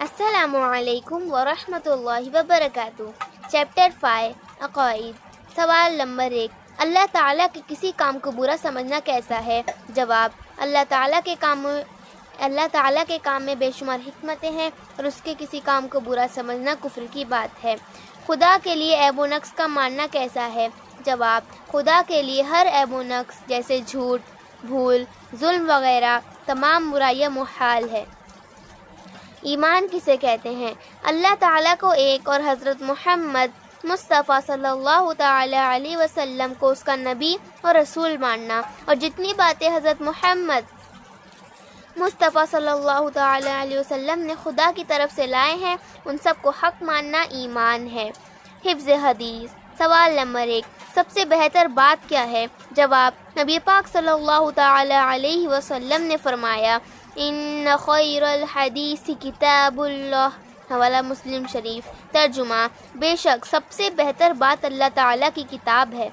असलकम वरहमतुल्लाहि वबरकातुहू chapter five अकाइद सवाल नंबर एक, अल्लाह ताला के किसी काम को बुरा समझना कैसा है? जवाब, अल्लाह ताला के काम, अल्लाह ताला के काम में बेशुमार हिकमतें हैं और उसके किसी काम को बुरा समझना कुफ्र की बात है। खुदा के लिए ऐब नक्स का मानना कैसा है? जवाब, खुदा के लिए हर ऐब नक्स जैसे झूठ, भूल, जुल्म वगैरह तमाम बुराइयाँ मुहाल है। ईमान किसे कहते हैं? अल्लाह ताला को एक और हज़रत मोहम्मद मुस्तफ़ा सल्लल्लाहु अलैहि वसल्लम को उसका नबी और रसूल मानना। और जितनी बातें हज़रत मोहम्मद मुस्तफ़ा सल्लल्लाहु अलैहि वसल्लम ने खुदा की तरफ़ से लाए हैं, उन सबको हक मानना ईमान है। हिफ्ज़ हदीस, सवाल नंबर एक, सबसे बेहतर बात क्या है? जवाब, नबी पाक सल्लल्लाहु अलैहि वसल्लम ने फरमाया इन खैरल हदीस किताबुल्लाह हवाला मुस्लिम शरीफ तर्जुमा बेशक सबसे बेहतर बात अल्लाह ताला की किताब है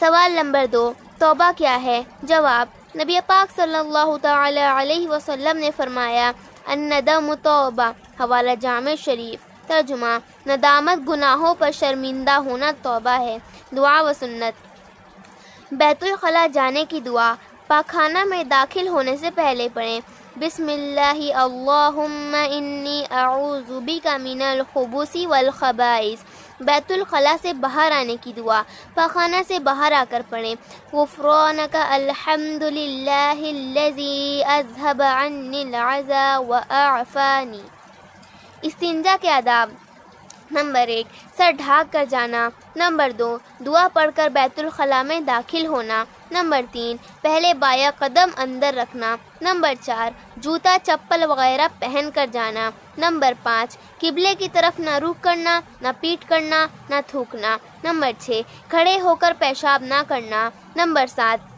सवाल नंबर दो तौबा क्या है जवाब नबी पाक सल्लल्लाहु अलैहि वसल्लम ने फरमाया अन्नदम तौबा हवाला जाम शरीफ तर्जुमा नदामत गुनाहों पर शर्मिंदा होना तौबा है दुआ व सुन्नत बैतुल जाने की दुआ पाखाना में दाखिल होने से पहले पढ़ें अऊज़ु बिका मिनल खुबूसी वल खबाइस। से बाहर आने की दुआ, पाखाना से बाहर आकर पढ़ें गुफ़रान का अल्हम्दुलिल्लाहिल्लज़ी अज़हब अज़ा व आफ़ानी इस्तिंजा के आदाब। नंबर एक, सर ढाक कर जाना। नंबर दो, दुआ पढ़कर बैतुल खला में दाखिल होना। नंबर तीन, पहले बाया कदम अंदर रखना। नंबर चार, जूता, चप्पल वगैरह पहन कर जाना। नंबर पाँच, किबले की तरफ़ न रुख करना, न पीट करना, न थूकना। नंबर छः, खड़े होकर पेशाब ना करना। नंबर सात,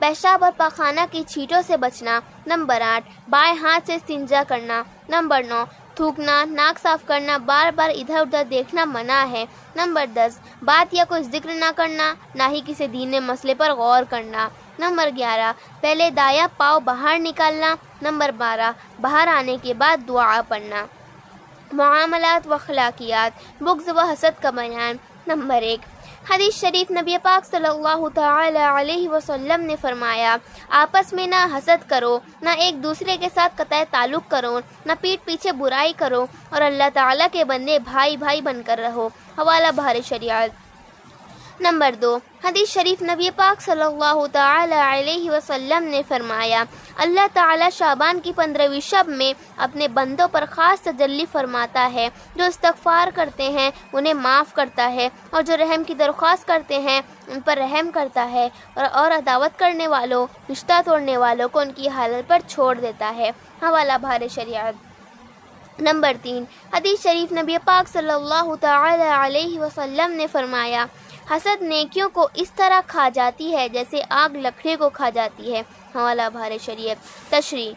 पेशाब और पखाना की छीटों से बचना। नंबर आठ, बाएँ हाथ से सिंजा करना। नंबर नौ थूकना, नाक साफ़ करना बार बार इधर उधर देखना मना है। नंबर दस, बात या कोई ज़िक्र ना करना, ना ही किसी दीने मसले पर गौर करना। नंबर ग्यारह, पहले दाया पाव बाहर निकालना। नंबर बारह, बाहर आने के बाद दुआ पढ़ना। मामलात व खलाकियात बुग्ज व हसद का बयान। नंबर एक हदीस शरीफ नबी पाक सल्लल्लाहु अलैहि वसल्लम ने फरमाया, आपस में ना हसद करो, ना एक दूसरे के साथ कतः ताल्लुक करो, ना पीठ पीछे बुराई करो और अल्लाह ताला के बंदे भाई भाई बनकर रहो। हवाला बहार शरियात। नंबर दो हदीस शरीफ नबी पाक सल्लल्लाहु अलैहि वसल्लम ने फरमाया अल्लाह ताला शाबान की पंद्रहवीं शब में अपने बंदों पर ख़ास तजल्ली फरमाता है जो इस्तफ़ार करते हैं उन्हें माफ़ करता है और जो रहम की दरख्वास्त करते हैं उन पर रहम करता है और, और अदावत करने वालों रिश्ता तोड़ने वालों को उनकी हालत पर छोड़ देता है। हवाला भार शरियात। नंबर तीन हदीस शरीफ नबी पाक सल्लल्लाहु अलैहि वसल्लम ने फरमाया हसद नेकियों को इस तरह खा जाती है जैसे आग लकड़ी को खा जाती है। हवाला भार शरीय तशरी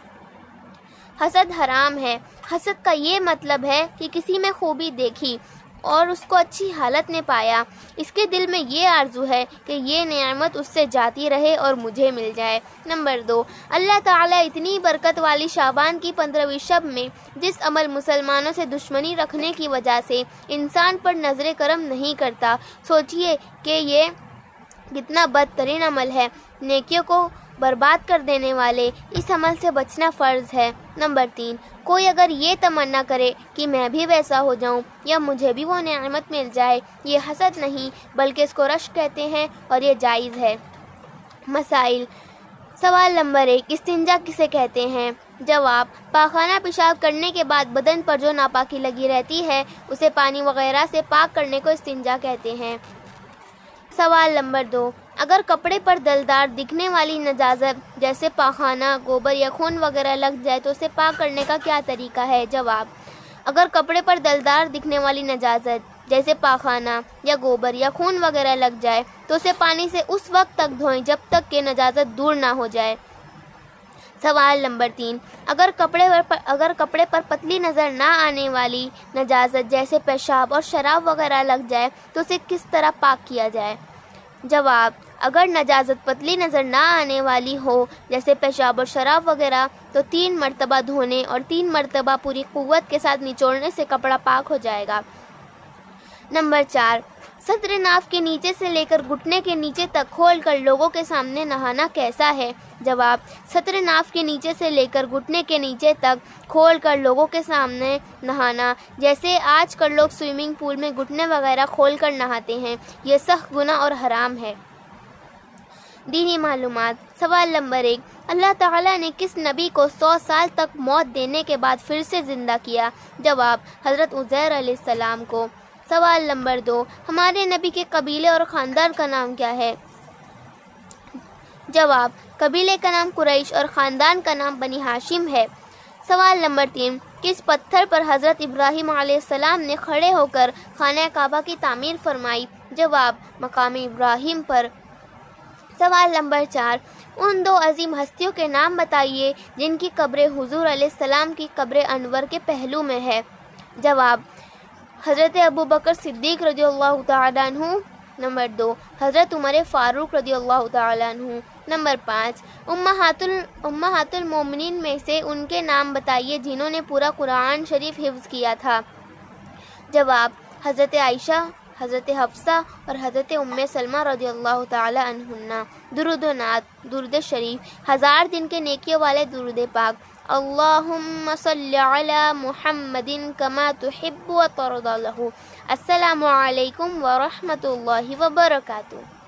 हसद हराम है। हसद का ये मतलब है कि किसी में खूबी देखी और उसको अच्छी हालत में पाया। इसके दिल में ये आरज़ू है कि ये नियामत उससे जाती रहे और मुझे मिल जाए। नंबर दो, अल्लाह ताला इतनी बरकत वाली शाबान की पंद्रहवीं शब में जिस अमल मुसलमानों से दुश्मनी रखने की वजह से इंसान पर नज़र करम नहीं करता, सोचिए कि ये कितना बदतरीन अमल है। नेकियों को बर्बाद कर देने वाले इस अमल से बचना फ़र्ज़ है। नंबर तीन, कोई अगर ये तमन्ना करे कि मैं भी वैसा हो जाऊँ या मुझे भी वो नियामत मिल जाए, ये हसद नहीं, बल्कि इसको रश कहते हैं और ये जायज़ है। मसाइल, सवाल नंबर एक, इस्तिंजा किसे कहते हैं? जवाब, पाखाना पेशाब करने के बाद बदन पर जो नापाकी लगी रहती है, उसे पानी वगैरह से पाक करने को इस्तिंजा कहते हैं। सवाल नंबर दो। अगर कपड़े पर दलदार दिखने वाली नजाजत जैसे पाखाना, गोबर या खून वगैरह लग जाए तो उसे पाक करने का क्या तरीका है? जवाब, अगर कपड़े पर दलदार दिखने वाली नजाजत जैसे पाखाना या गोबर या खून वगैरह लग जाए तो उसे पानी से उस वक्त तक धोएँ जब तक के नजाजत दूर ना हो जाए। सवाल नंबर तीन, अगर कपड़े पर अगर कपड़े पर पतली नज़र ना आने वाली नजाजत जैसे पेशाब और शराब वगैरह लग जाए तो उसे किस तरह पाक किया जाए? जवाब, अगर नजाजत पतली नज़र ना आने वाली हो, जैसे पेशाब और शराब वगैरह तो तीन मरतबा धोने और तीन मरतबा पूरी क़वत के साथ निचोड़ने से कपड़ा पाक हो जाएगा। नंबर चार सत्र नाव के नीचे से लेकर घुटने के नीचे तक खोल कर लोगों के सामने नहाना कैसा है? जवाब सत्र नाव के नीचे से लेकर घुटने के नीचे तक खोल कर लोगों के सामने नहाना। जैसे आज कर लोग स्विमिंग पूल में घुटने वगैरह खोल कर नहाते हैं यह सख्त गुना और हराम है। दीनी मालूम सवाल नंबर एक, अल्लाह ताला ने किस नबी को सौ साल तक मौत देने के बाद फिर से ज़िंदा किया? जवाब, हज़रत उज़ैर सलाम को। सवाल नंबर दो, हमारे नबी के कबीले और ख़ानदान का नाम क्या है? जवाब, कबीले का नाम कुरैश और ख़ानदान का नाम बनी हाशिम है। सवाल नंबर तीन, किस पत्थर पर हज़रत इब्राहिम सलाम ने खड़े होकर खाना काबा की तामीर फरमाई? जवाब, मकाम इब्राहिम पर। सवाल नंबर चार, उन दो अजीम हस्तियों के नाम बताइए, जिनकी कब्र हुजूर सलाम की कब्र अनवर के पहलू में है। जवाब हज़रत अबू बकर सिद्दीक रज़ी अल्लाह नंबर दो। हज़रत उमर फ़ारूक रज़ी अल्लाह नंबर पाँच। उम्मातुल उम्मातुल मोमिन में से उनके नाम बताइए जिन्होंने पूरा कुरान शरीफ हिफ्ज़ किया था। जवाब, हज़रत आयशा हज़रत हफ्सा और हज़रत उम्म सलमा रदी अल्लाह दुरुद नात, दुरुद शरीफ, हज़ार दिन के नेकियों वाले दुरुद पाक। अल्लाहुम्म मुहम्मदिन कमा तुहिब्बु व तरदा लहू। अस्सलामु अलैकुम व रहमतुल्लाहि व बरकातुहू।